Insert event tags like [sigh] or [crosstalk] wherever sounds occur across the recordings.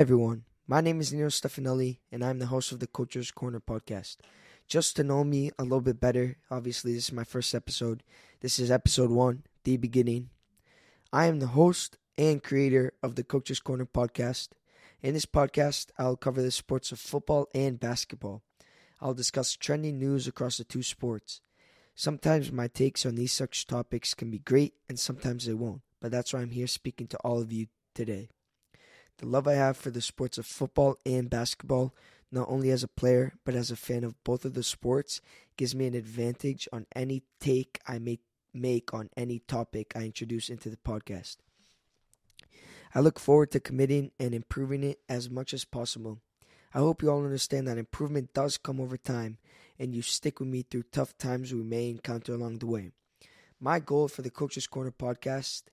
everyone. My name is Nino Stefanelli, and I'm the host of the Coach's Corner podcast. Just to know me a little bit better, obviously, this is my first episode. This is episode one, the beginning. I am the host and creator of the Coach's Corner podcast. In this podcast, I'll cover the sports of football and basketball. I'll discuss trending news across the two sports. Sometimes my takes on these such topics can be great, and sometimes they won't, but that's why I'm here speaking to all of you today. The love I have for the sports of football and basketball, not only as a player, but as a fan of both of the sports, gives me an advantage on any take I may make on any topic I introduce into the podcast. I look forward to committing and improving it as much as possible. I hope you all understand that improvement does come over time and you stick with me through tough times we may encounter along the way. My goal for the Coach's Corner podcast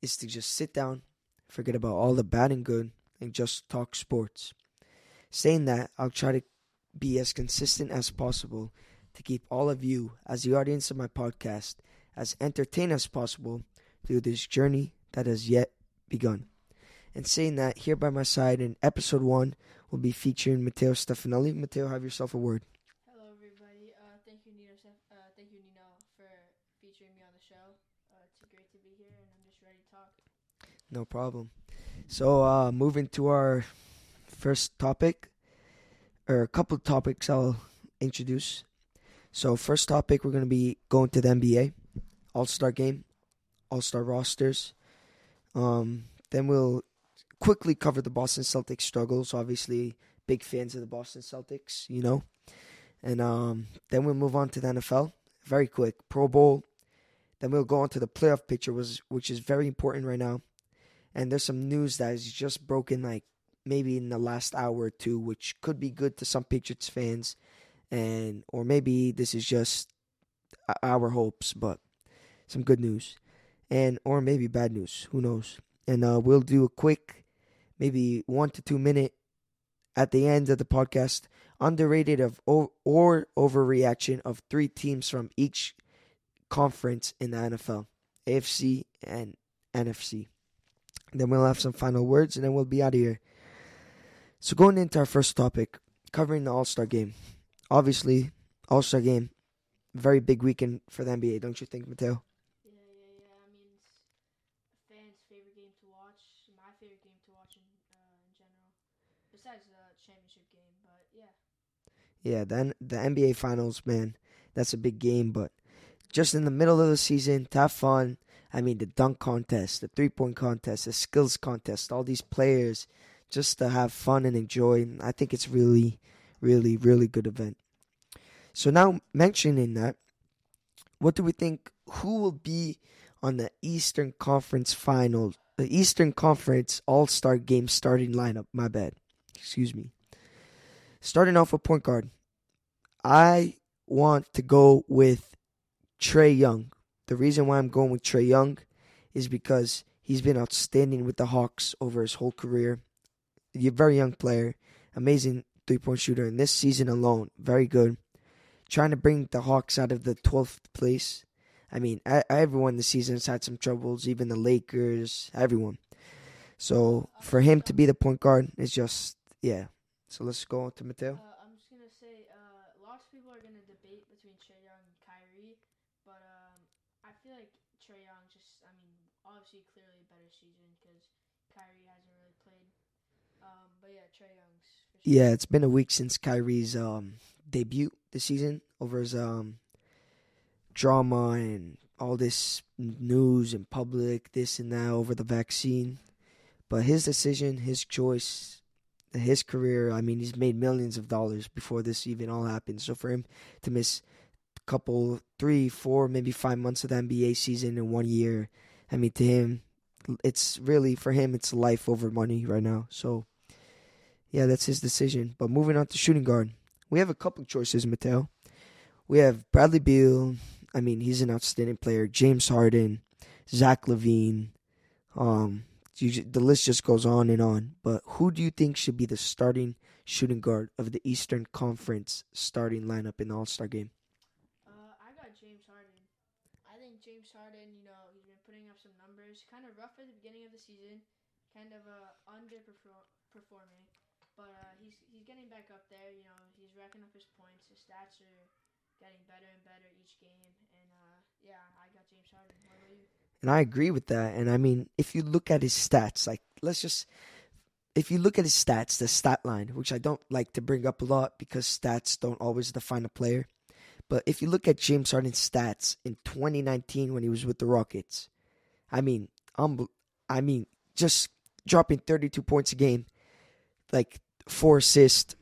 is to just sit down, forget about all the bad and good, and just talk sports. Saying that, I'll try to be as consistent as possible to keep all of you, as the audience of my podcast, as entertained as possible through this journey that has yet begun. And saying that, here by my side in episode one will be featuring Matteo Stefanelli. Matteo, have yourself a word. Hello, everybody. Uh, thank you, Nino. Steph- Uh, thank you, Nino, for featuring me on the show. Uh, it's great to be here, and I'm just ready to talk. No problem. So, uh, moving to our first topic, or a couple topics I'll introduce. So, first topic, we're going to be going to the NBA, All Star game, All Star rosters. Um, then we'll quickly cover the Boston Celtics struggles. Obviously, big fans of the Boston Celtics, you know. And um, then we'll move on to the NFL. Very quick. Pro Bowl. Then we'll go on to the playoff picture, was which is very important right now and there's some news that is just broken like maybe in the last hour or two which could be good to some patriots fans. And or maybe this is just our hopes but some good news. And or maybe bad news. Who knows? And uh, we'll do a quick maybe one to two minute at the end of the podcast underrated of or, or overreaction of three teams from each conference in the nfl afc and nfc then we'll have some final words and then we'll be out of here. So, going into our first topic, covering the All Star game. Obviously, All Star game, very big weekend for the NBA, don't you think, Matteo? Yeah, yeah, yeah. I mean, it's fan's favorite game to watch. My favorite game to watch in uh, in general, besides the championship game. But yeah, Yeah, then the NBA Finals, man, that's a big game, but just in the middle of the season, to have fun. I mean, the dunk contest, the three point contest, the skills contest, all these players just to have fun and enjoy. I think it's really, really, really good event. So now mentioning that, what do we think? Who will be on the Eastern Conference Final, the Eastern Conference All Star Game starting lineup? My bad. Excuse me. Starting off with point guard, I want to go with Trae Young. The reason why I'm going with Trae Young is because he's been outstanding with the Hawks over his whole career. He's a very young player, amazing three point shooter, and this season alone, very good. Trying to bring the Hawks out of the 12th place. I mean, I, everyone this season has had some troubles, even the Lakers, everyone. So for him to be the point guard is just, yeah. So let's go on to Matteo. uh, I'm just gonna say, uh, lots of people are gonna debate between Trae Young and Kyrie, but um, I feel like Trae Young just, I mean, obviously clearly a better season because Kyrie hasn't really played. Um, but yeah, Trae Young's. Sure. Yeah, it's been a week since Kyrie's um, debut this season over his um, drama and all this news in public, this and that over the vaccine. But his decision, his choice, his career, I mean, he's made millions of dollars before this even all happened. So for him to miss couple, three, four, maybe five months of the NBA season in one year, I mean, to him, it's really, for him, it's life over money right now. So, yeah, that's his decision. But moving on to shooting guard, we have a couple choices, Matteo. We have Bradley Beal. I mean, he's an outstanding player. James Harden, Zach LaVine. Um, you the list just goes on and on. But who do you think should be the starting shooting guard of the Eastern Conference starting lineup in the All Star game? James Harden. I think James Harden, you know, he's been putting up some numbers. Kind of rough at the beginning of the season. Kind of uh, underperform performing, but uh, he's he's getting back up there. You know, he's racking up his points. His stats are getting better and better each game. And uh, yeah, I got James Harden. What about you? And I agree with that. And I mean, if you look at his stats, like let's just if you look at his stats, the stat line, which I don't like to bring up a lot because stats don't always define a player. But if you look at James Harden's stats in 2019 when he was with the Rockets, I mean, um, I mean, just dropping 32 points a game, like four assists,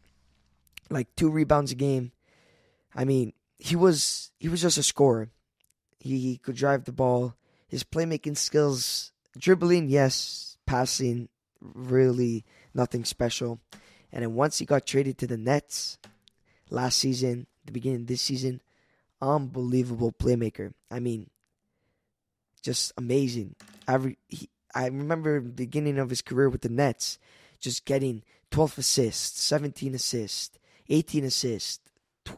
like two rebounds a game. I mean, he was he was just a scorer. He, he could drive the ball. His playmaking skills, dribbling, yes, passing, really nothing special. And then once he got traded to the Nets last season, the beginning of this season, unbelievable playmaker. I mean, just amazing. I, he, I remember the beginning of his career with the Nets, just getting 12 assists, 17 assists, 18 assists,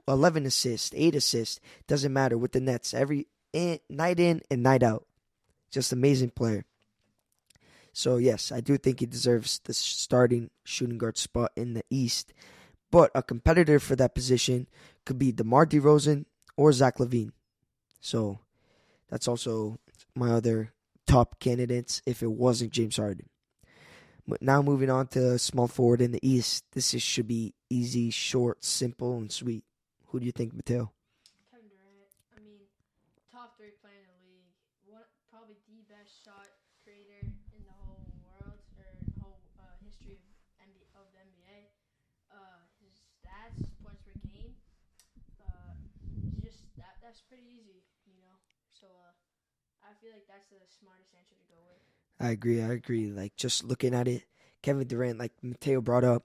11 assists, 8 assists. Doesn't matter with the Nets. Every in, night in and night out. Just amazing player. So yes, I do think he deserves the starting shooting guard spot in the East. But a competitor for that position could be DeMar DeRozan or Zach LaVine. So that's also my other top candidates if it wasn't James Harden. But now moving on to small forward in the East. This is, should be easy, short, simple, and sweet. Who do you think, Matteo? Kevin Durant. I mean, top three player in the league. One, probably the best shot creator in the whole world or in the whole uh, history of, NBA, of the NBA. Uh, his stats, points per game. Uh, just that. That's pretty easy, you know. So uh, I feel like that's the smartest answer to go with. I agree. I agree. Like just looking at it, Kevin Durant, like Matteo brought up,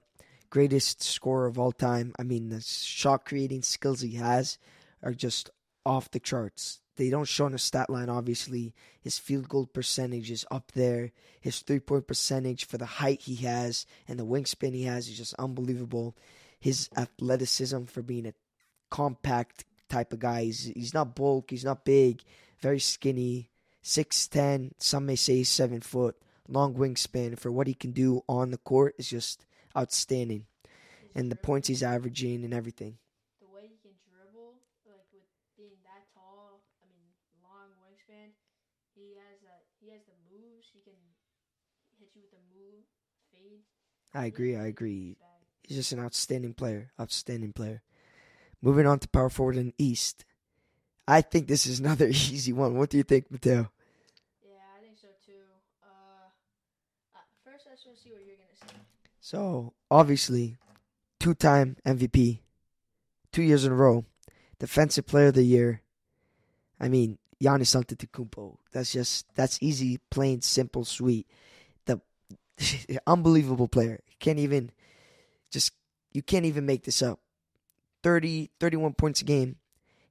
greatest scorer of all time. I mean, the shot creating skills he has are just off the charts. They don't show on the stat line, obviously. His field goal percentage is up there. His three point percentage for the height he has and the wingspan he has is just unbelievable. His athleticism for being a compact type of guy. He's, he's not bulk, he's not big, very skinny, 6'10, some may say 7 foot, long wingspan. For what he can do on the court is just outstanding. And the points he's averaging and everything. The way he can dribble, like with being that tall, I mean, long wingspan, he has that. He has the moves. He can hit you with a move, fade. I agree. I agree. He's just an outstanding player. Outstanding player. Moving on to power forward in East. I think this is another [laughs] easy one. What do you think, Matteo? Yeah, I think so too. Uh, uh first, I just want to see what you're gonna say. So obviously, two-time MVP, two years in a row, Defensive Player of the Year. I mean, Giannis Antetokounmpo. That's just that's easy, plain, simple, sweet. The [laughs] unbelievable player. Can't even just you can't even make this up. 30, 31 points a game,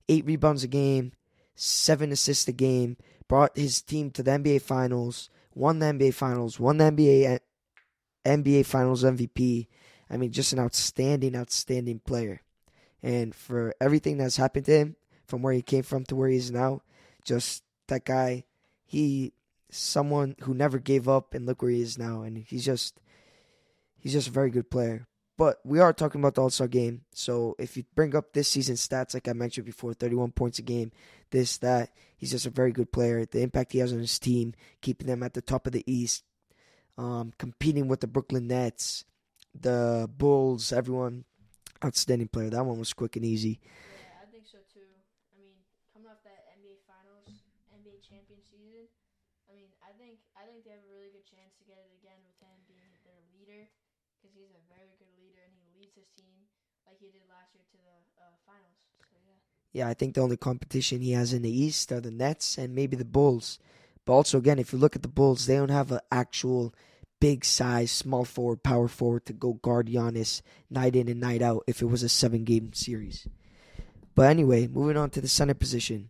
eight rebounds a game, seven assists a game. Brought his team to the NBA Finals, won the NBA Finals, won the NBA uh, NBA Finals MVP. I mean, just an outstanding, outstanding player. And for everything that's happened to him, from where he came from to where he is now, just that guy, he someone who never gave up and look where he is now and he's just he's just a very good player. But we are talking about the All Star game. So if you bring up this season's stats, like I mentioned before, 31 points a game, this, that, he's just a very good player. The impact he has on his team, keeping them at the top of the East, um, competing with the Brooklyn Nets, the Bulls, everyone. Outstanding player. That one was quick and easy. Yeah, I think so too. I mean, coming off that NBA Finals, NBA champion season, I mean, I think I think they have a really good chance to get it again with him being their leader because he's a very good leader and he leads his team like he did last year to the uh, finals. So yeah. Yeah, I think the only competition he has in the East are the Nets and maybe the Bulls. But also, again, if you look at the Bulls, they don't have an actual big size, small forward, power forward to go guard Giannis night in and night out if it was a seven game series. But anyway, moving on to the center position.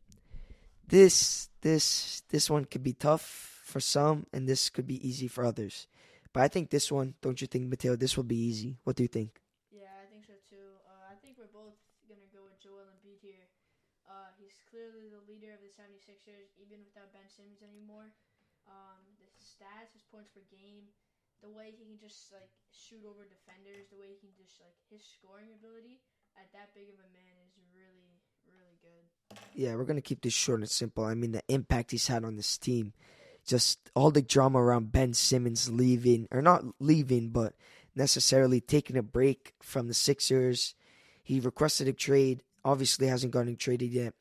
This this this one could be tough for some and this could be easy for others. But I think this one, don't you think, Matteo, this will be easy. What do you think? Yeah, I think so too. Uh, I think we're both going to go with Joel Embiid here. Uh, he's clearly the leader of the 76ers, even without Ben Simmons anymore. Um, the stats, his points per game, the way he can just like shoot over defenders, the way he can just like his scoring ability at that big of a man is really really good. Yeah, we're gonna keep this short and simple. I mean, the impact he's had on this team, just all the drama around Ben Simmons leaving or not leaving, but necessarily taking a break from the Sixers. He requested a trade. Obviously, hasn't gotten traded yet.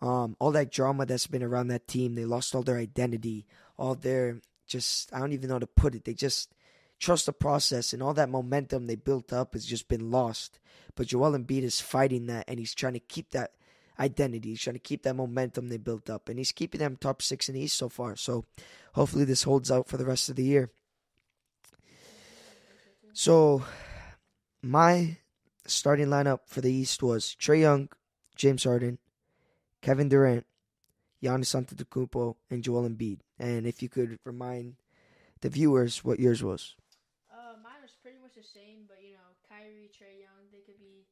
Um, all that drama that's been around that team. They lost all their identity, all their just I don't even know how to put it. They just trust the process and all that momentum they built up has just been lost. But Joel Embiid is fighting that and he's trying to keep that identity. He's trying to keep that momentum they built up and he's keeping them top six in the East so far. So hopefully this holds out for the rest of the year. So my starting lineup for the East was Trae Young, James Harden, Kevin Durant, Giannis Antetokounmpo, and Joel Embiid. And if you could remind the viewers what yours was. Uh, mine was pretty much the same, but you know, Kyrie, Trae Young, they could be,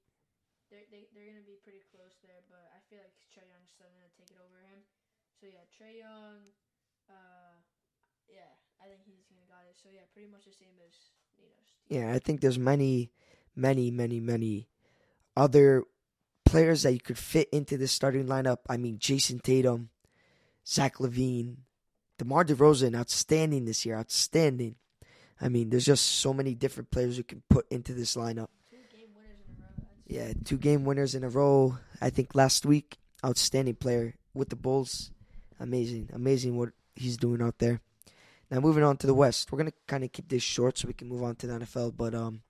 they're they, they're gonna be pretty close there. But I feel like Trae Young's still gonna take it over him. So yeah, Trae Young, uh, yeah, I think he's gonna got it. So yeah, pretty much the same as Nino's. Yeah, I think there's many, many, many, many other players that you could fit into the starting lineup. I mean, Jayson Tatum, Zach LaVine, DeMar DeRozan, outstanding this year, outstanding. I mean, there's just so many different players you can put into this lineup. Two row. Yeah, two game winners in a row. I think last week, outstanding player with the Bulls. Amazing, amazing what he's doing out there. Now moving on to the West, we're gonna kind of keep this short so we can move on to the NFL. But um,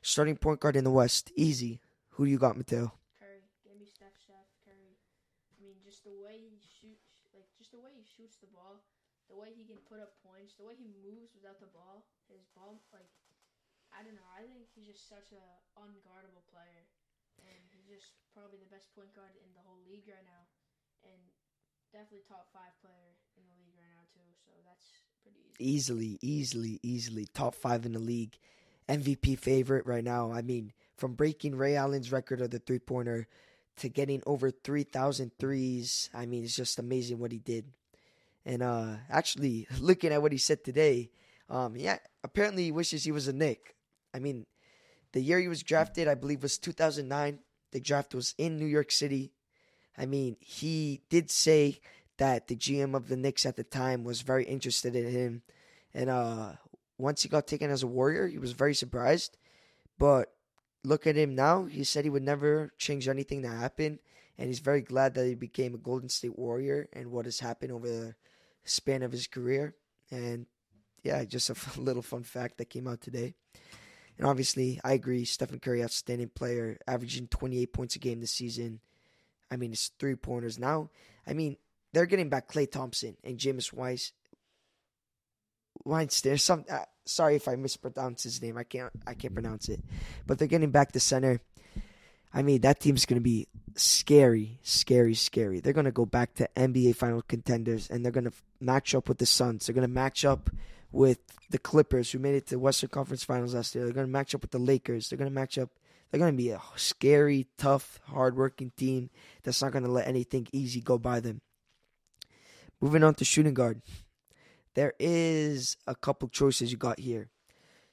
starting point guard in the West, easy. Who do you got, Matteo? Curry, give me Steph, Steph Curry. I mean, just the way he shoots, like just the way he shoots the ball, the way he can put up points, the way he moves without the ball, his ball, like I don't know. I think he's just such a unguardable player, and he's just probably the best point guard in the whole league right now, and definitely top five player in the league right now too. So that's pretty easy. Easily, easily, easily top five in the league. MVP favorite right now. I mean, from breaking Ray Allen's record of the three pointer to getting over 3,000 threes. I mean, it's just amazing what he did. And uh, actually, [laughs] looking at what he said today, um, yeah, apparently he wishes he was a Knick. I mean, the year he was drafted, I believe, was 2009. The draft was in New York City. I mean, he did say that the GM of the Knicks at the time was very interested in him. And uh, once he got taken as a Warrior, he was very surprised. But look at him now. He said he would never change anything that happened. And he's very glad that he became a Golden State Warrior and what has happened over the span of his career. And yeah, just a [laughs] little fun fact that came out today. And obviously, I agree. Stephen Curry, outstanding player, averaging 28 points a game this season. I mean, it's three pointers now. I mean, they're getting back Klay Thompson and Jameis Weiss. Weinstein. Some uh, sorry if I mispronounce his name. I can't. I can't pronounce it. But they're getting back the center. I mean, that team's gonna be scary, scary, scary. They're gonna go back to NBA final contenders, and they're gonna match up with the Suns. They're gonna match up with the Clippers, who made it to Western Conference Finals last year. They're gonna match up with the Lakers. They're gonna match up. They're gonna be a scary, tough, hardworking team that's not gonna let anything easy go by them. Moving on to shooting guard, there is a couple choices you got here.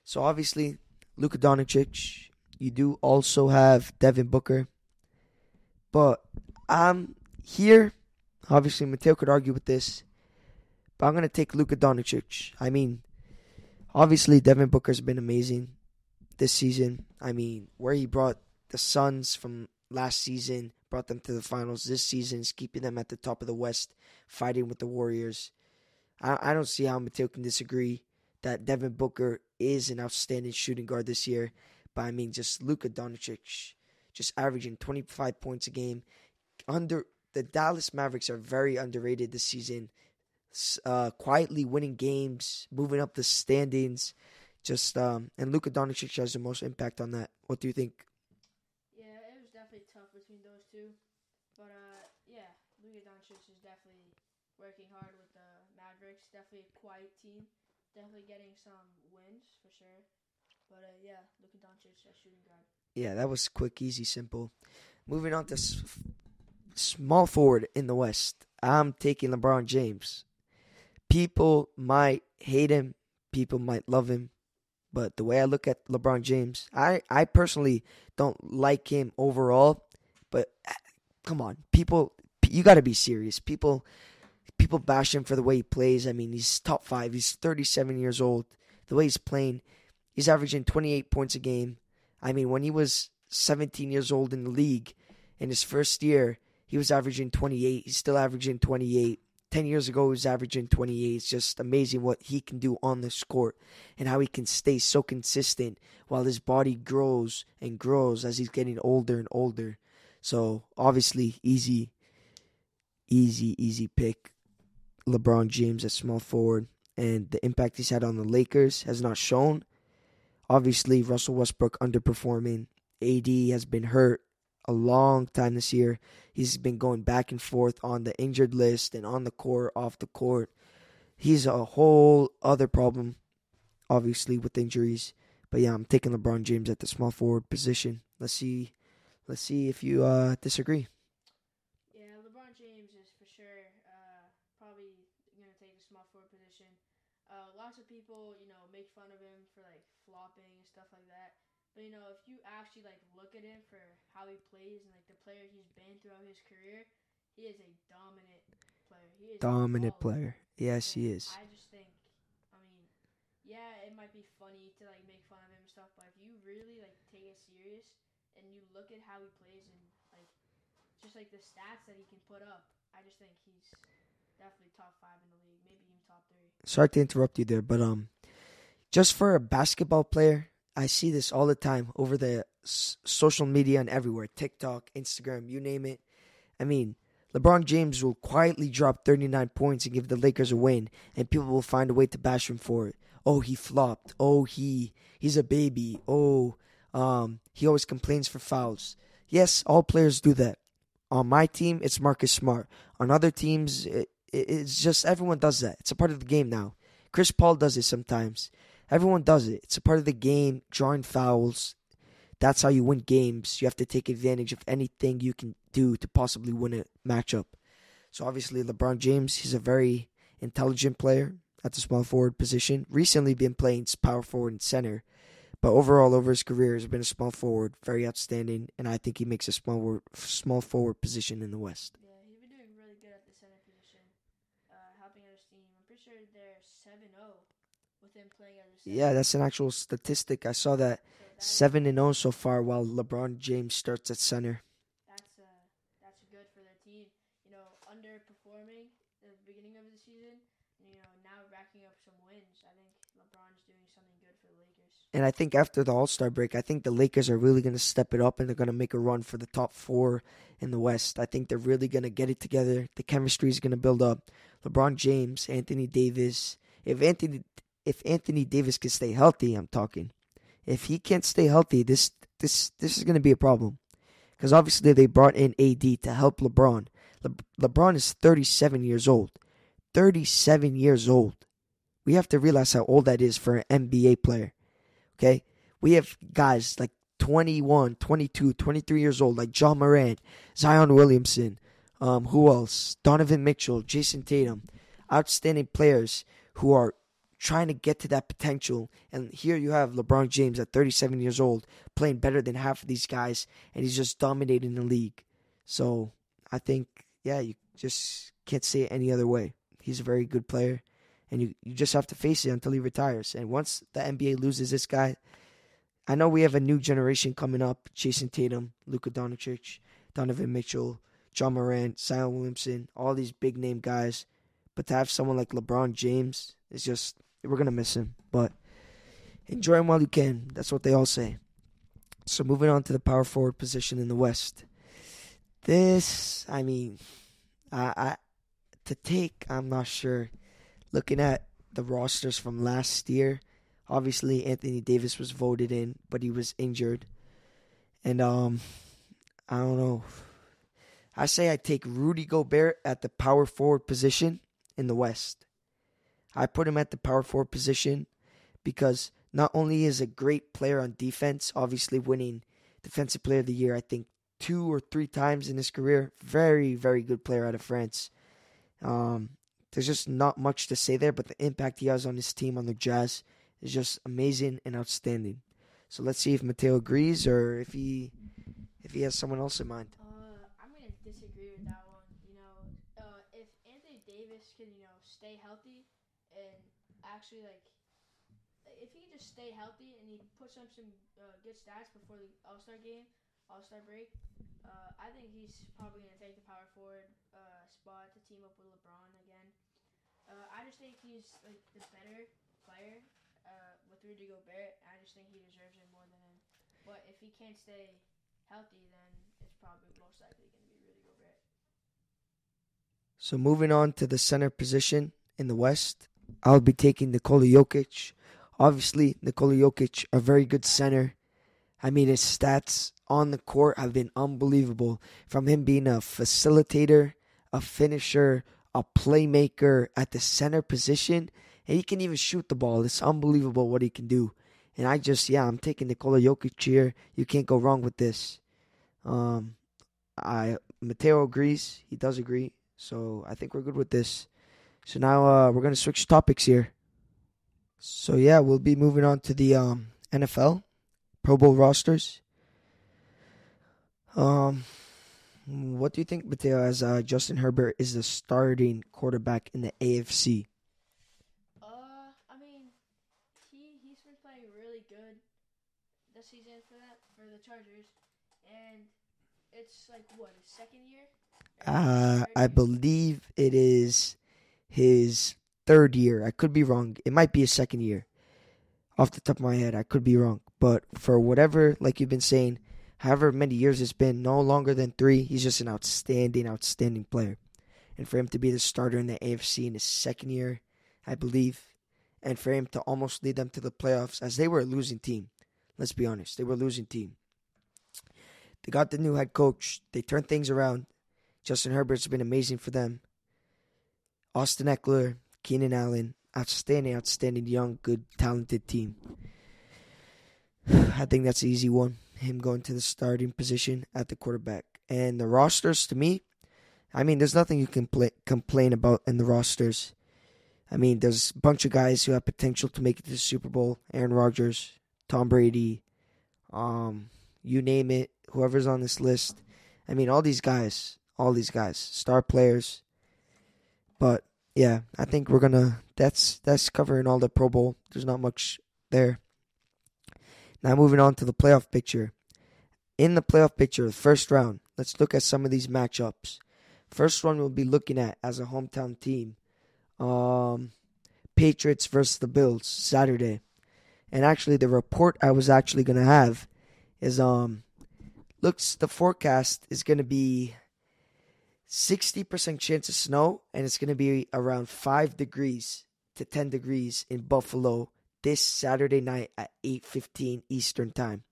So obviously, Luka Doncic. You do also have Devin Booker. But I'm here. Obviously, Matteo could argue with this. But I'm going to take Luka Doncic. I mean, obviously, Devin Booker's been amazing this season. I mean, where he brought the Suns from last season, brought them to the finals this season, is keeping them at the top of the West, fighting with the Warriors. I, I don't see how Matteo can disagree that Devin Booker is an outstanding shooting guard this year. But I mean, just Luka Doncic, just averaging 25 points a game. Under the Dallas Mavericks are very underrated this season. Uh, quietly winning games, moving up the standings. Just um, and Luka Doncic has the most impact on that. What do you think? Yeah, it was definitely tough between those two, but uh, yeah, Luka Doncic is definitely working hard with the Mavericks. Definitely a quiet team. Definitely getting some wins for sure. But uh, yeah, Luka Doncic at shooting guard. Yeah, that was quick, easy, simple. Moving on to s- small forward in the West. I'm taking LeBron James. People might hate him. People might love him. But the way I look at LeBron James, I, I personally don't like him overall. But uh, come on, people, you got to be serious. People, people bash him for the way he plays. I mean, he's top five. He's 37 years old. The way he's playing, he's averaging 28 points a game. I mean, when he was 17 years old in the league, in his first year, he was averaging 28. He's still averaging 28. 10 years ago, he was averaging 28. It's just amazing what he can do on this court and how he can stay so consistent while his body grows and grows as he's getting older and older. So, obviously, easy, easy, easy pick. LeBron James at small forward. And the impact he's had on the Lakers has not shown. Obviously, Russell Westbrook underperforming. AD has been hurt a long time this year. He's been going back and forth on the injured list and on the court, off the court. He's a whole other problem, obviously, with injuries. But yeah, I'm taking LeBron James at the small forward position. Let's see, let's see if you uh, disagree. Yeah, LeBron James is for sure uh, probably gonna take the small forward position. Uh, lots of people, you know, make fun of him for like flopping and stuff like that. But you know, if you actually like look at him for how he plays and like the player he's been throughout his career, he is a dominant player. He is dominant player. Yes, and he is. I just think, I mean, yeah, it might be funny to like make fun of him and stuff, but if you really like take it serious and you look at how he plays and like just like the stats that he can put up, I just think he's definitely top five in the league, maybe even top three. Sorry to interrupt you there, but um, just for a basketball player I see this all the time over the s- social media and everywhere TikTok, Instagram, you name it. I mean, LeBron James will quietly drop 39 points and give the Lakers a win, and people will find a way to bash him for it. Oh, he flopped. Oh, he he's a baby. Oh, um, he always complains for fouls. Yes, all players do that. On my team, it's Marcus Smart. On other teams, it, it's just everyone does that. It's a part of the game now. Chris Paul does it sometimes. Everyone does it. It's a part of the game. Drawing fouls. That's how you win games. You have to take advantage of anything you can do to possibly win a matchup. So obviously, LeBron James, he's a very intelligent player at the small forward position. Recently, been playing power forward and center, but overall, over his career, has been a small forward, very outstanding, and I think he makes a small small forward position in the West. Yeah, he's been doing really good at the center position, uh, helping out his team. I'm pretty sure they're 7-0 with him playing as a center. Yeah, that's an actual statistic. I saw that seven and zero so far, while LeBron James starts at center. that's uh, that's good for their team. You know, underperforming at the beginning of the season, you know, now racking up some wins. I think LeBron's doing something good for the Lakers. And I think after the All Star break, I think the Lakers are really going to step it up and they're going to make a run for the top four in the West. I think they're really going to get it together. The chemistry is going to build up. LeBron James, Anthony Davis. If Anthony if Anthony Davis can stay healthy, I'm talking. If he can't stay healthy, this this this is going to be a problem. Because obviously they brought in AD to help LeBron. Le- LeBron is 37 years old. 37 years old. We have to realize how old that is for an NBA player. Okay? We have guys like 21, 22, 23 years old, like John Morant, Zion Williamson, um, who else? Donovan Mitchell, Jayson Tatum. Outstanding players who are trying to get to that potential. And here you have LeBron James at 37 years old playing better than half of these guys, and he's just dominating the league. So I think, yeah, you just can't say it any other way. He's a very good player, and you, you just have to face it until he retires. And once the NBA loses this guy, I know we have a new generation coming up Jayson Tatum, Luka Doncic, Donovan Mitchell, John Morant, Zion Williamson, all these big name guys. But to have someone like LeBron James is just we're gonna miss him. But enjoy him while you can. That's what they all say. So moving on to the power forward position in the West. This, I mean, I, I to take, I'm not sure. Looking at the rosters from last year, obviously Anthony Davis was voted in, but he was injured. And um I don't know. I say I take Rudy Gobert at the power forward position in the West. I put him at the power forward position because not only is a great player on defense, obviously winning defensive player of the year, I think two or three times in his career. Very, very good player out of France. Um, there's just not much to say there, but the impact he has on his team on the Jazz is just amazing and outstanding. So let's see if Matteo agrees or if he if he has someone else in mind. Uh, I'm gonna disagree with that one. You know, uh, if Anthony Davis can, you know, stay healthy actually like, if he just stay healthy and he puts up some uh, good stats before the All Star game, All Star break, uh, I think he's probably gonna take the power forward uh, spot to team up with LeBron again. Uh, I just think he's like the better player uh, with Rudy Gobert. I just think he deserves it more than him. But if he can't stay healthy, then it's probably most likely going to be Rudy Gobert. So moving on to the center position in the West, I'll be taking Nikola Jokic. Obviously, Nikola Jokic, a very good center. I mean, his stats on the court have been unbelievable. From him being a facilitator, a finisher, a playmaker at the center position, and he can even shoot the ball. It's unbelievable what he can do. And I just, yeah, I'm taking Nikola Jokic here. You can't go wrong with this. Um, I Matteo agrees. He does agree. So I think we're good with this. So now uh, we're gonna switch topics here. So yeah, we'll be moving on to the um, NFL Pro Bowl rosters. Um, what do you think, Matteo? As uh, Justin Herbert is the starting quarterback in the AFC. Uh, I mean, he he's been playing really good this season for that for the Chargers, and it's like what his second year. Uh, I believe it is his third year. I could be wrong. It might be his second year. Off the top of my head, I could be wrong. But for whatever, like you've been saying, however many years it's been, no longer than three, he's just an outstanding, outstanding player. And for him to be the starter in the AFC in his second year, I believe, and for him to almost lead them to the playoffs as they were a losing team. Let's be honest, they were a losing team. They got the new head coach. They turned things around. Justin Herbert's been amazing for them. Austin Ekeler, Keenan Allen, outstanding, outstanding, young, good, talented team. [sighs] I think that's an easy one. Him going to the starting position at the quarterback. And the rosters, to me, I mean, there's nothing you can pla complain about in the rosters. I mean, there's a bunch of guys who have potential to make it to the Super Bowl. Aaron Rodgers, Tom Brady, um, you name it, whoever's on this list. I mean, all these guys, all these guys, star players. But yeah, I think we're gonna. That's that's covering all the Pro Bowl. There's not much there. Now moving on to the playoff picture. In the playoff picture, the first round, let's look at some of these matchups. First one we'll be looking at as a hometown team. Um, Patriots versus the Bills Saturday. And actually, the report I was actually gonna have is um, looks the forecast is gonna be 60% chance of snow, and it's going to be around 5 degrees to 10 degrees in Buffalo this Saturday night at 8:15 Eastern Time.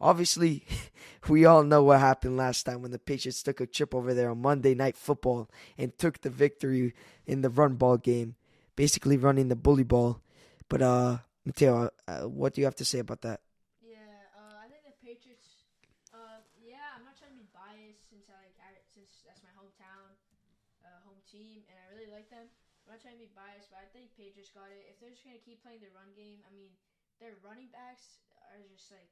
Obviously, [laughs] we all know what happened last time when the Patriots took a trip over there on Monday Night Football and took the victory in the run ball game, basically running the bully ball. But uh, Matteo, uh, what do you have to say about that? Yeah, uh, I think the Patriots. Uh, yeah, I'm not trying to be biased since I like I, since that's my hometown, uh, home team, and I really like them. I'm not trying to be biased, but I think Patriots got it. If they're just gonna keep playing the run game, I mean, their running backs are just like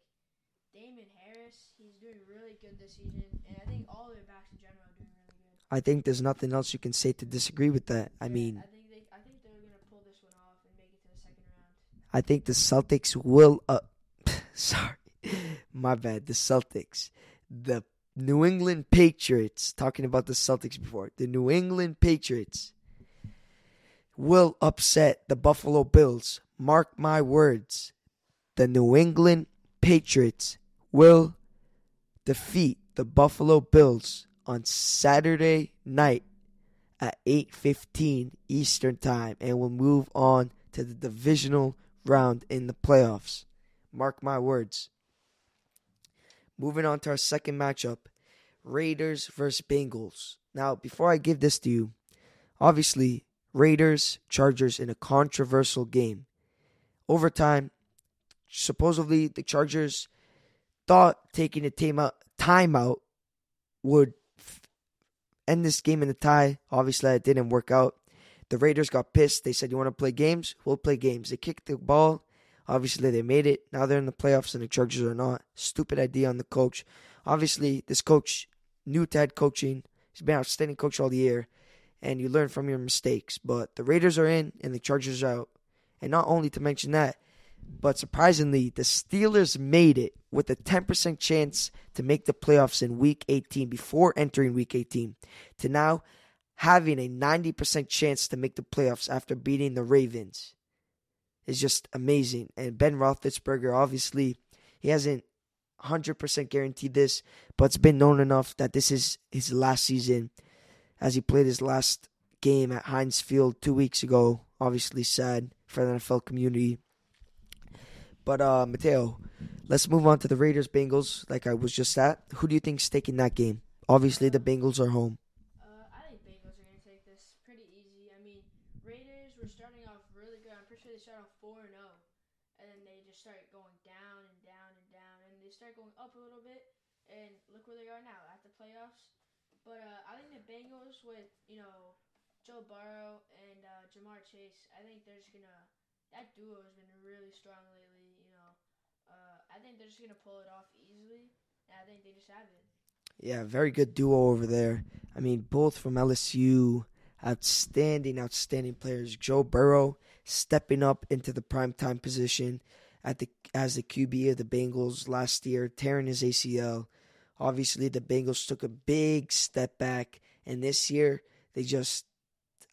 Damien Harris. He's doing really good this season, and I think all their backs in general are doing really good. I think there's nothing else you can say to disagree with that. I Yeah, mean, I think they, I think they're gonna pull this one off and make it to the second round. I think the Celtics will. Uh, [laughs] sorry, [laughs] my bad. The Celtics, the New England Patriots. Talking about the Celtics before, the New England Patriots will upset the Buffalo Bills. Mark my words. The New England Patriots will defeat the Buffalo Bills on Saturday night at 8:15 Eastern Time and will move on to the divisional round in the playoffs. Mark my words. Moving on to our second matchup, Raiders versus Bengals. Now, before I give this to you, obviously Raiders Chargers in a controversial game. Overtime, supposedly the Chargers thought taking a timeout timeout would end this game in a tie. Obviously, it didn't work out. The Raiders got pissed. They said, "You want to play games? We'll play games." They kicked the ball. Obviously, they made it. Now they're in the playoffs, and the Chargers are not. Stupid idea on the coach. Obviously, this coach, new to head coaching, he's been an outstanding coach all the year, and you learn from your mistakes. But the Raiders are in, and the Chargers are out. And not only to mention that, but surprisingly, the Steelers made it with a 10% chance to make the playoffs in week 18 before entering week 18 to now having a 90% chance to make the playoffs after beating the Ravens is just amazing. And Ben Roethlisberger, obviously, he hasn't 100% guaranteed this, but it's been known enough that this is his last season as he played his last game at Heinz Field two weeks ago. Obviously, sad for the NFL community. But, uh, Matteo, let's move on to the Raiders Bengals, like I was just at. Who do you think's taking that game? Obviously, the Bengals are home. Uh, I think Bengals are going to take this pretty easy. I mean, Raiders were starting off really good. I'm pretty sure they started off 4 and 0. And then they just started going down and down and down. And they started going up a little bit. And look where they are now at the playoffs. But uh, I think the Bengals, with, you know, Joe Burrow and uh, Ja'Marr Chase, I think they're just to. That duo has been really strong lately, you know. Uh, I think they're just to pull it off easily. And I think they just have it. Yeah, very good duo over there. I mean, both from LSU, outstanding, outstanding players. Joe Burrow stepping up into the prime time position at the as the QB of the Bengals last year, tearing his ACL. Obviously, the Bengals took a big step back, and this year they just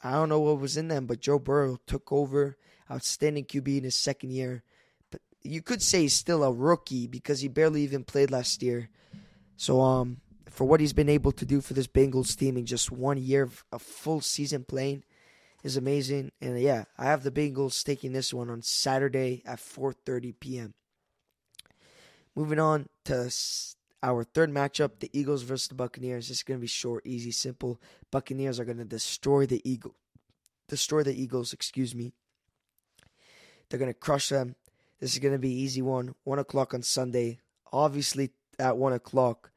I don't know what was in them, but Joe Burrow took over, outstanding QB in his second year. But you could say he's still a rookie because he barely even played last year. So um for what he's been able to do for this Bengals team in just one year of a full season playing is amazing. And yeah, I have the Bengals taking this one on Saturday at 4:30 p.m. Moving on to our third matchup, the Eagles versus the Buccaneers. This is going to be short, easy, simple. Buccaneers are going to destroy the Eagle, destroy the Eagles. Excuse me. They're going to crush them. This is going to be easy one. One o'clock on Sunday. Obviously, at one o'clock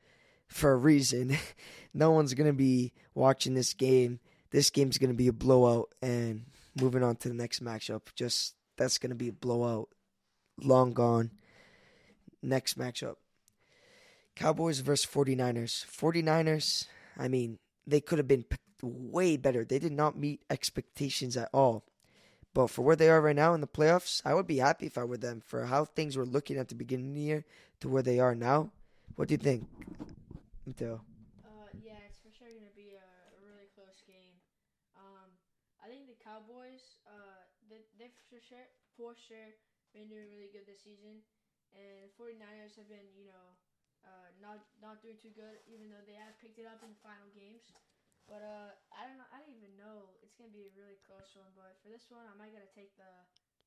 for a reason. [laughs] no one's going to be watching this game. This game's going to be a blowout. And moving on to the next matchup, just that's going to be a blowout. Long gone. Next matchup Cowboys versus 49ers. 49ers, I mean, they could have been way better. They did not meet expectations at all. But for where they are right now in the playoffs, I would be happy if I were them. For how things were looking at the beginning of the year to where they are now, what do you think, Matteo? Uh, yeah, it's for sure gonna be a, really close game. Um, I think the Cowboys, uh, they they for sure for sure been doing really good this season, and the 49ers have been you know, uh, not not doing too good, even though they have picked it up in the final games. But uh, I don't know. I don't even know. It's gonna be a really close one. But for this one, I might gotta take the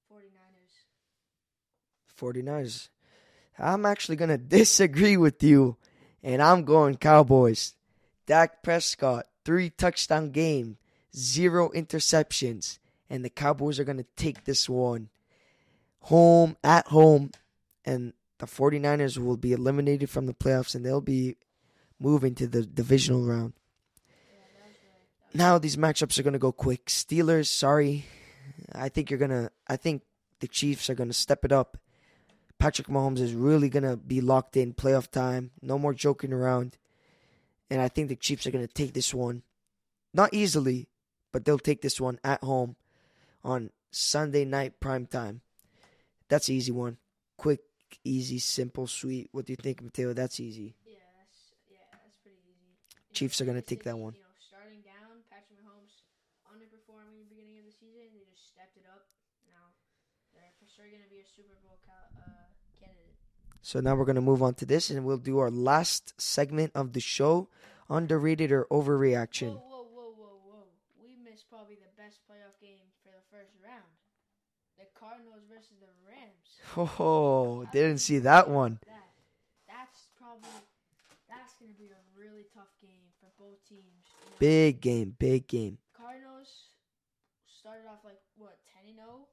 49ers. 49ers. I'm actually to [laughs] disagree with you, and I'm going Cowboys. Dak Prescott, three touchdown game, zero interceptions, and the Cowboys are to take this one home, at home, and the 49ers will be eliminated from the playoffs and they'll be moving to the divisional round. Now these matchups are going to go quick. Steelers, sorry. I think you're going to I think the Chiefs are going to step it up. Patrick Mahomes is really going to be locked in playoff time. No more joking around. And I think the Chiefs are going to take this one. Not easily, but they'll take this one at home on Sunday night prime time. That's an easy one. Easy, simple, sweet. What do you think, Matteo? That's easy. Yeah, that's yeah, that's pretty easy. You Chiefs are gonna take that one. You know, starting down, Patrick Mahomes underperforming at the beginning of the season. They just stepped it up. Now they're for sure gonna be a Super Bowl uh, candidate. So now we're going to move on to this and we'll do our last segment of the show underrated or overreaction. Whoa, whoa, whoa, whoa, whoa! We missed probably the best playoff game for the first round. The Cardinals versus the. Oh, didn't see that one. That that's probably that's gonna be a really tough game for both teams. you know. Big game, big game. Cardinals started off like what ten and oh? zero.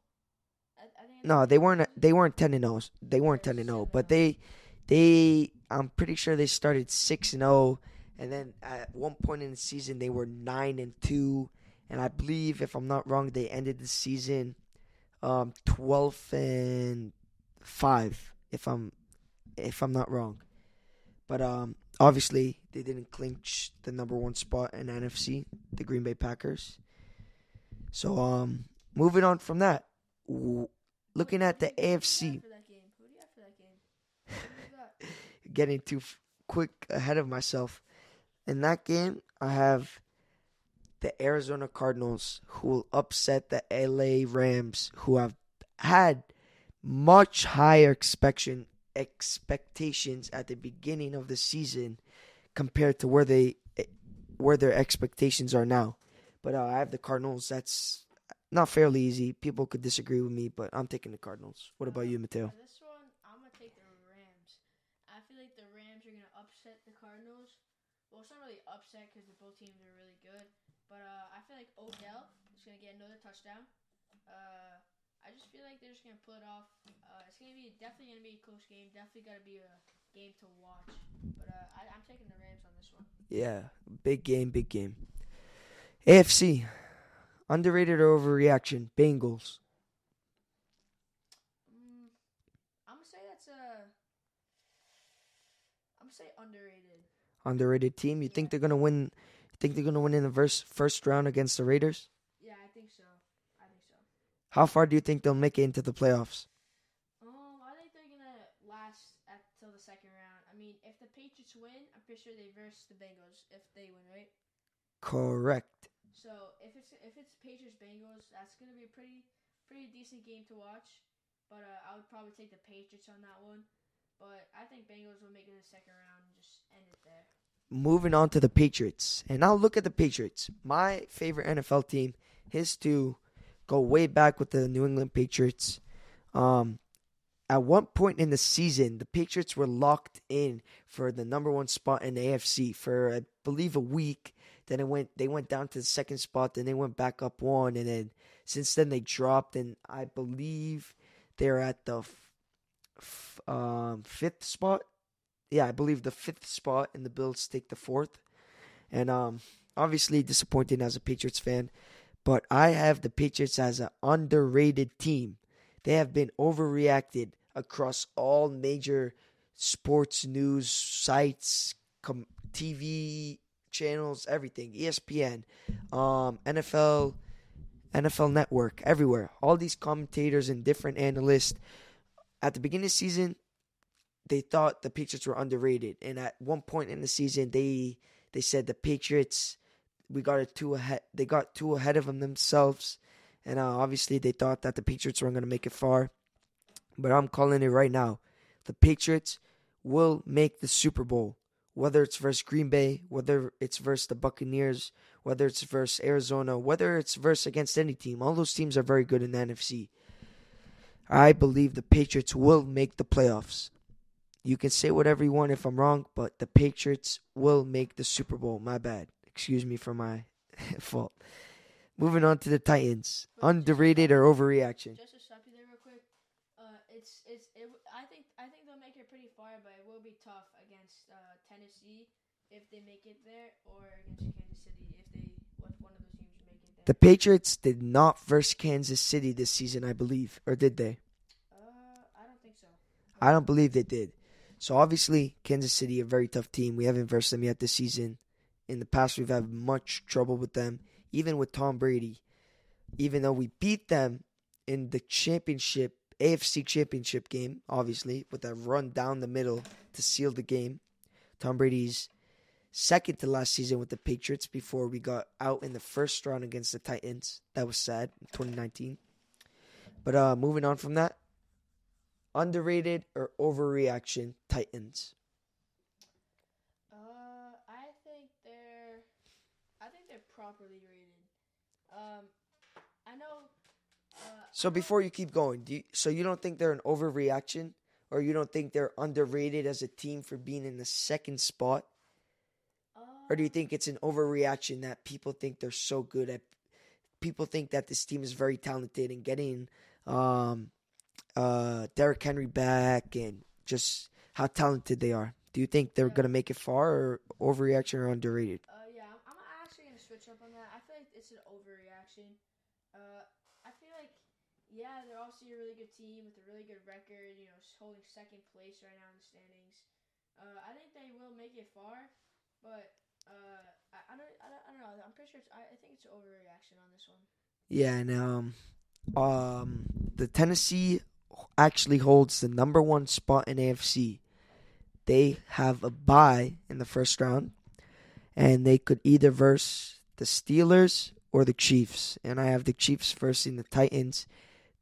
Think No, they weren't they weren't 10 and 0. They weren't 10 and 0, but they they I'm pretty sure they started 6 and 0 and then at one point in the season they were 9 and 2 and I believe if I'm not wrong they ended the season um 12 and five, if I'm if I'm not wrong. But um, obviously they didn't clinch the number one spot in NFC, the Green Bay Packers. So um, moving on from that, w- looking at the Who do you have AFC, for that game? Who do you have for that game? Who do you got? getting too f- quick ahead of myself. In that game, I have the Arizona Cardinals who will upset the LA Rams, who have had much higher expectation expectations at the beginning of the season compared to where they where their expectations are now. But uh, I have the Cardinals. That's not fairly easy. People could disagree with me, but I'm taking the Cardinals. What about you, Matteo? This one, I'm gonna take the Rams. I feel like the Rams are gonna upset the Cardinals. Well, it's not really upset because both teams are really good, but uh, I feel like Odell is gonna get another touchdown. Uh, I just feel like they're just gonna pull it off. Uh, it's gonna be definitely gonna be a close game. Definitely going to be a game to watch. But uh, I, I'm taking the Rams on this one. Yeah, big game, big game. AFC, underrated or overreaction? Bengals. Mm, I'm gonna say that's a. I'm gonna say underrated. Underrated team. You think they're gonna win? Think they're gonna win in the first first round against the Raiders? Yeah, I think so. I think so. How far do you think they'll make it into the playoffs? Um, I think they're gonna last at till the second round. I mean, if the Patriots win, I'm pretty sure they verse the Bengals if they win, right? Correct. So if it's if it's Patriots Bengals, that's gonna be a pretty pretty decent game to watch. But uh, I would probably take the Patriots on that one. But I think Bengals will make it to the second round and just end it there. Moving on to the Patriots, and now look at the Patriots. My favorite NFL team is to go way back with the New England Patriots. Um, at one point in the season, the Patriots were locked in for the number one spot in the AFC for I believe a week. Then it went they went down to the second spot, then they went back up one, and then since then they dropped, and I believe they're at the f- um, fifth spot. Yeah, I believe the fifth spot, and the Bills take the fourth. And um, obviously disappointing as a Patriots fan, but I have the Patriots as an underrated team. They have been overreacted across all major sports news sites, com- TV channels, everything, ESPN, um, NFL, NFL Network, everywhere. All these commentators and different analysts at the beginning of the season, they thought the Patriots were underrated, and at one point in the season, they they said the Patriots we got too ahead. They got too ahead of them themselves, and uh, obviously they thought that the Patriots weren't going to make it far. But I'm calling it right now: the Patriots will make the Super Bowl, whether it's versus Green Bay, whether it's versus the Buccaneers, whether it's versus Arizona, whether it's versus against any team. All those teams are very good in the NFC. I believe the Patriots will make the playoffs. You can say whatever you want if I'm wrong, but the Patriots will make the Super Bowl. My bad. Excuse me for my [laughs] fault. Moving on to the Titans. Underrated or overreaction? Just to stop you there real quick, uh, it's it's it, I think I think they'll make it pretty far, but it will be tough against uh, Tennessee if they make it there, or against Kansas City if they if one of those teams make it there. The Patriots did not verse Kansas City this season, I believe. Or did they? uh, I don't think so. I don't believe they did. So obviously, Kansas City, a very tough team. We haven't versed them yet this season. In the past, we've had much trouble with them, even with Tom Brady. Even though we beat them in the championship, AFC championship game, obviously, with that run down the middle to seal the game. Tom Brady's second to last season with the Patriots before we got out in the first round against the Titans. That was sad, 2019. But uh, moving on from that, underrated or overreaction Titans. Uh, I think they're, I think they're properly rated. Um, I know. Uh, So I know- before you keep going, do you, so you don't think they're an overreaction, or you don't think they're underrated as a team for being in the second spot, or do you uh, think it's an overreaction that people think they're so good at? People think that this team is very talented and getting um, uh, Derrick Henry back and just how talented they are. Do you think they're Yeah. gonna make it far, or overreaction or underrated? Uh, yeah, I'm, I'm actually gonna switch up on that. I feel like it's an overreaction. Uh, I feel like yeah, they're obviously a really good team with a really good record. You know, holding second place right now in the standings. Uh, I think they will make it far, but uh, I, I don't, I don't, I don't know. I'm pretty sure. It's, I, I think it's overreaction on this one. Yeah, and um, um, the Tennessee actually holds the number one spot in AFC. They have a bye in the first round, and they could either verse the Steelers or the Chiefs. And I have the Chiefs versing the Titans.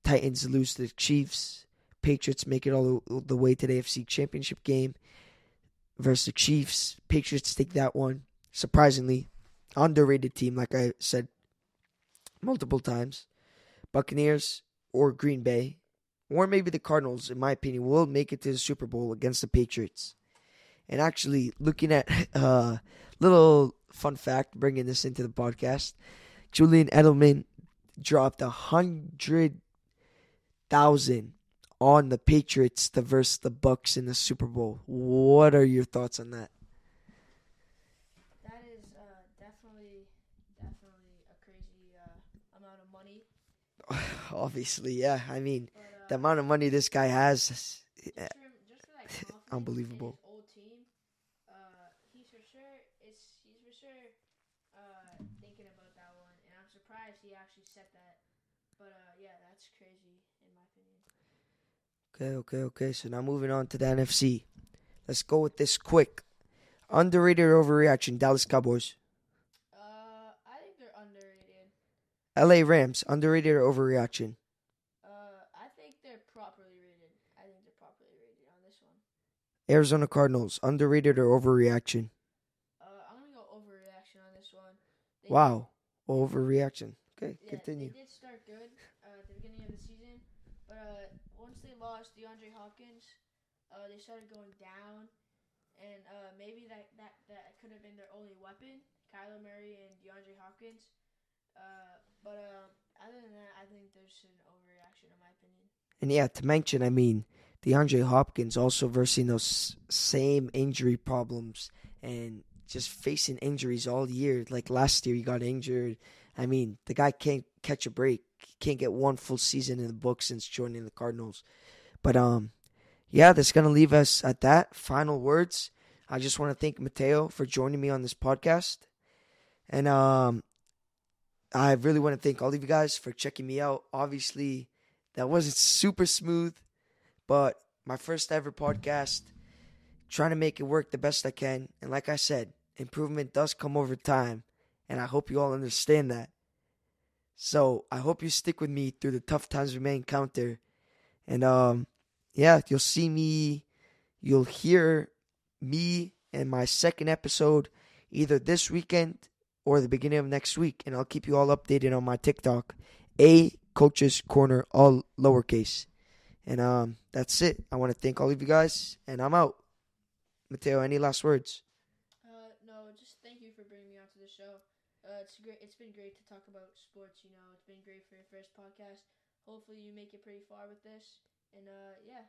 Titans lose to the Chiefs. Patriots make it all the way to the AFC Championship game versus the Chiefs. Patriots take that one. Surprisingly, underrated team, like I said multiple times. Buccaneers or Green Bay, or maybe the Cardinals, in my opinion, will make it to the Super Bowl against the Patriots. And actually, looking at a [laughs] uh, little fun fact, bringing this into the podcast, Julian Edelman dropped a hundred thousand on the Patriots to verse the Bucks in the Super Bowl. What are your thoughts on that? That is uh, definitely, definitely a crazy uh, amount of money. [laughs] Obviously, yeah. I mean, But, uh, the amount of money this guy has, just for, just that [laughs] confidence Unbelievable. Team, uh, he's for sure. It's he's for sure uh, thinking about that one, and I'm surprised he actually said that. But uh, yeah, that's crazy in my opinion. Okay, okay, okay. So now moving on to the NFC. Let's go with this quick. Underrated overreaction, Dallas Cowboys. Uh, I think they're underrated. LA Rams, underrated or overreaction? Uh, I think they're properly rated. I think they're properly rated on this one. Arizona Cardinals, underrated or overreaction? Uh, I'm gonna go overreaction on this one. They Wow, overreaction. Okay, Yeah, continue. They did start good uh, at the beginning of the season, but uh, once they lost DeAndre Hopkins, uh, they started going down, and uh, maybe that, that, that could have been their only weapon, Kyler Murray and DeAndre Hopkins. Uh, but uh, other than that, I think there's an overreaction in my opinion. And yeah, to mention, I mean, DeAndre Hopkins also versing those same injury problems and just facing injuries all year. Like last year, he got injured. I mean, the guy can't catch a break. Can't get one full season in the book since joining the Cardinals. But um, yeah, that's gonna leave us at that. Final words. I just want to thank Matteo for joining me on this podcast, and um, I really want to thank all of you guys for checking me out. Obviously, that wasn't super smooth, but my first ever podcast, trying to make it work the best I can. And like I said, improvement does come over time, and I hope you all understand that. So I hope you stick with me through the tough times we may encounter. And um yeah, you'll see me you'll hear me in my second episode either this weekend or the beginning of next week, and I'll keep you all updated on my TikTok. A Coach's Corner, all lowercase. And um that's it. I want to thank all of you guys, and I'm out. Matteo, any last words? Uh, no, just thank you for bringing me onto the show. Uh, it's great. It's been great to talk about sports. You know, it's been great for your first podcast. Hopefully, you make it pretty far with this. And uh, yeah.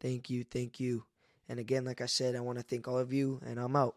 Thank you, thank you. And again, like I said, I want to thank all of you, and I'm out.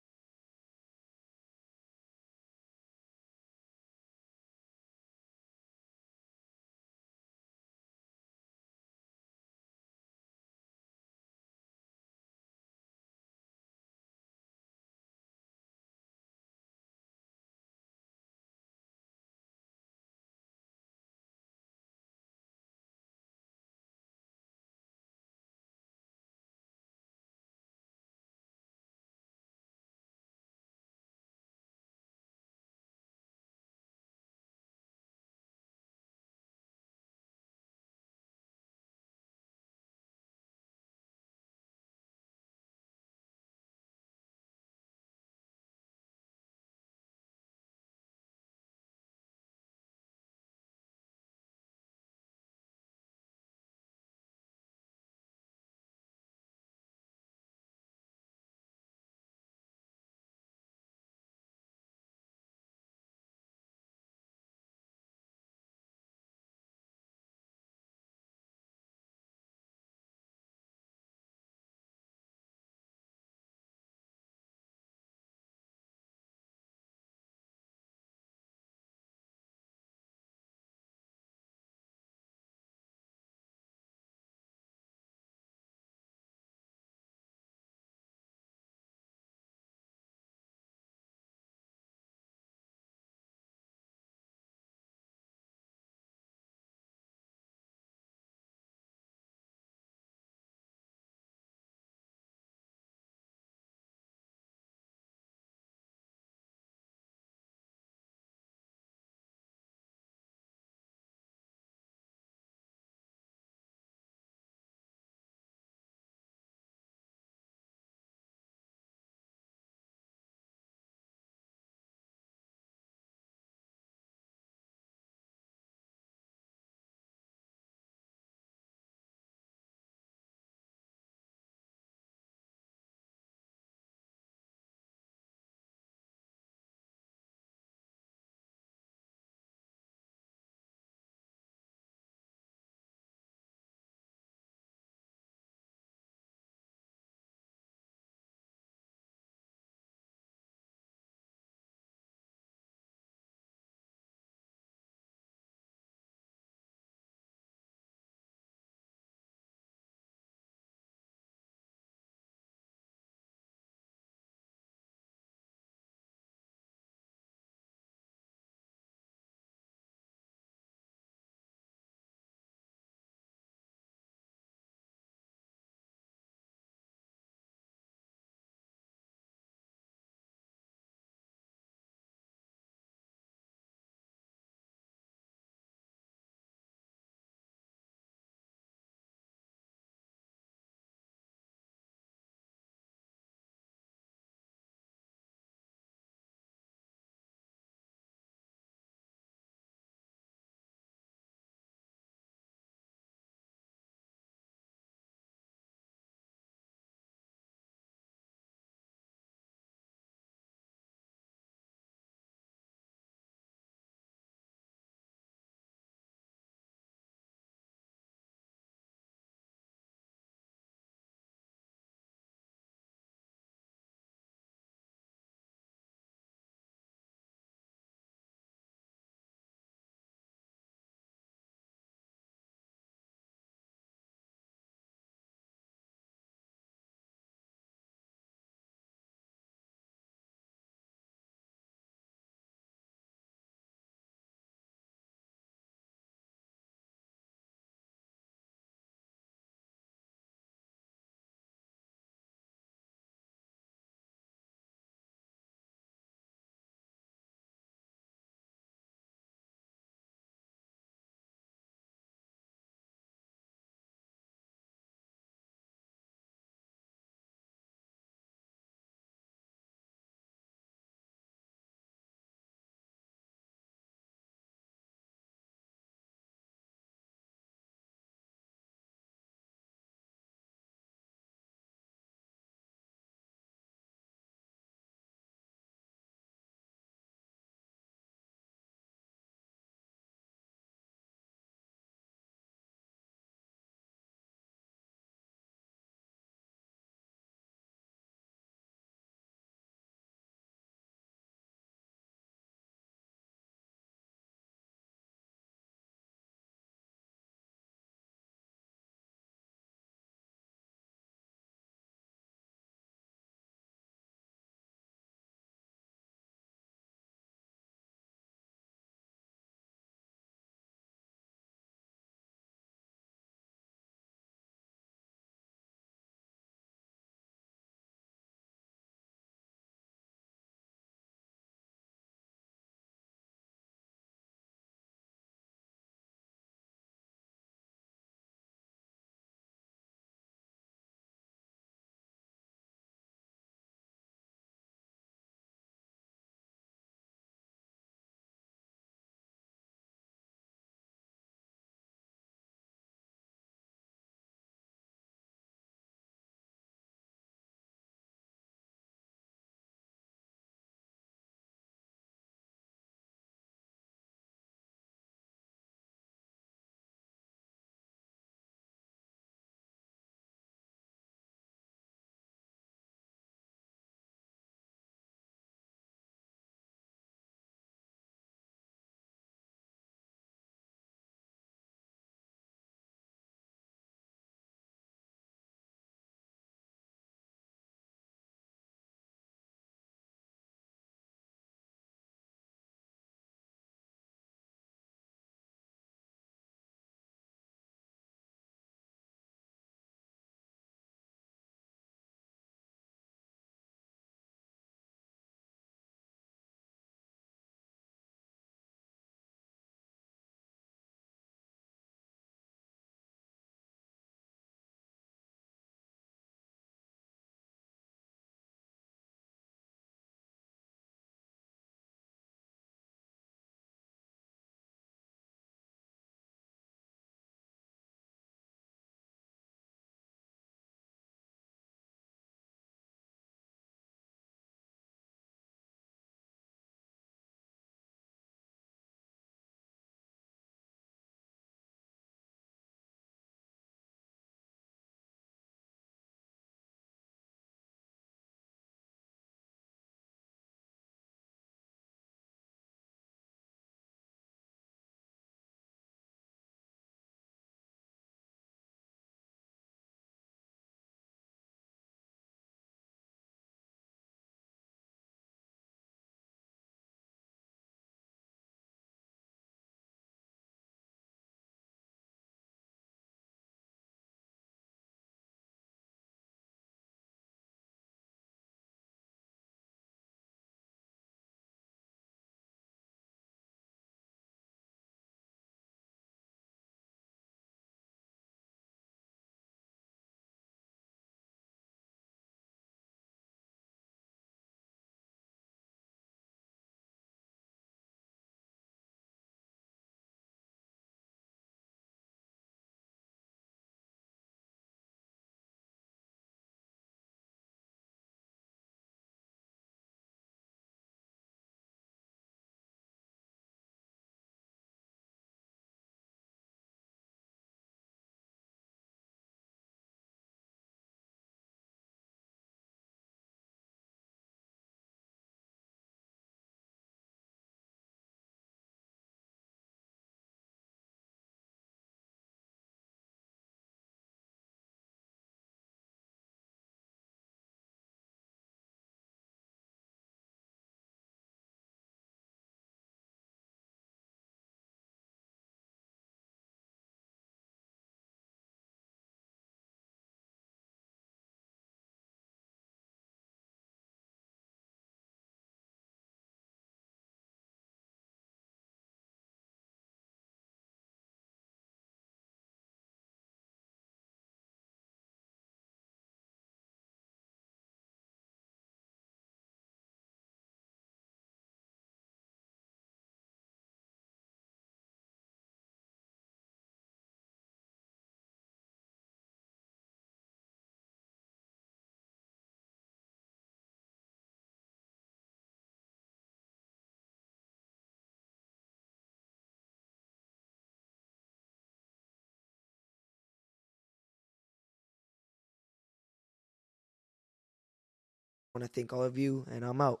Want to thank all of you, and I'm out.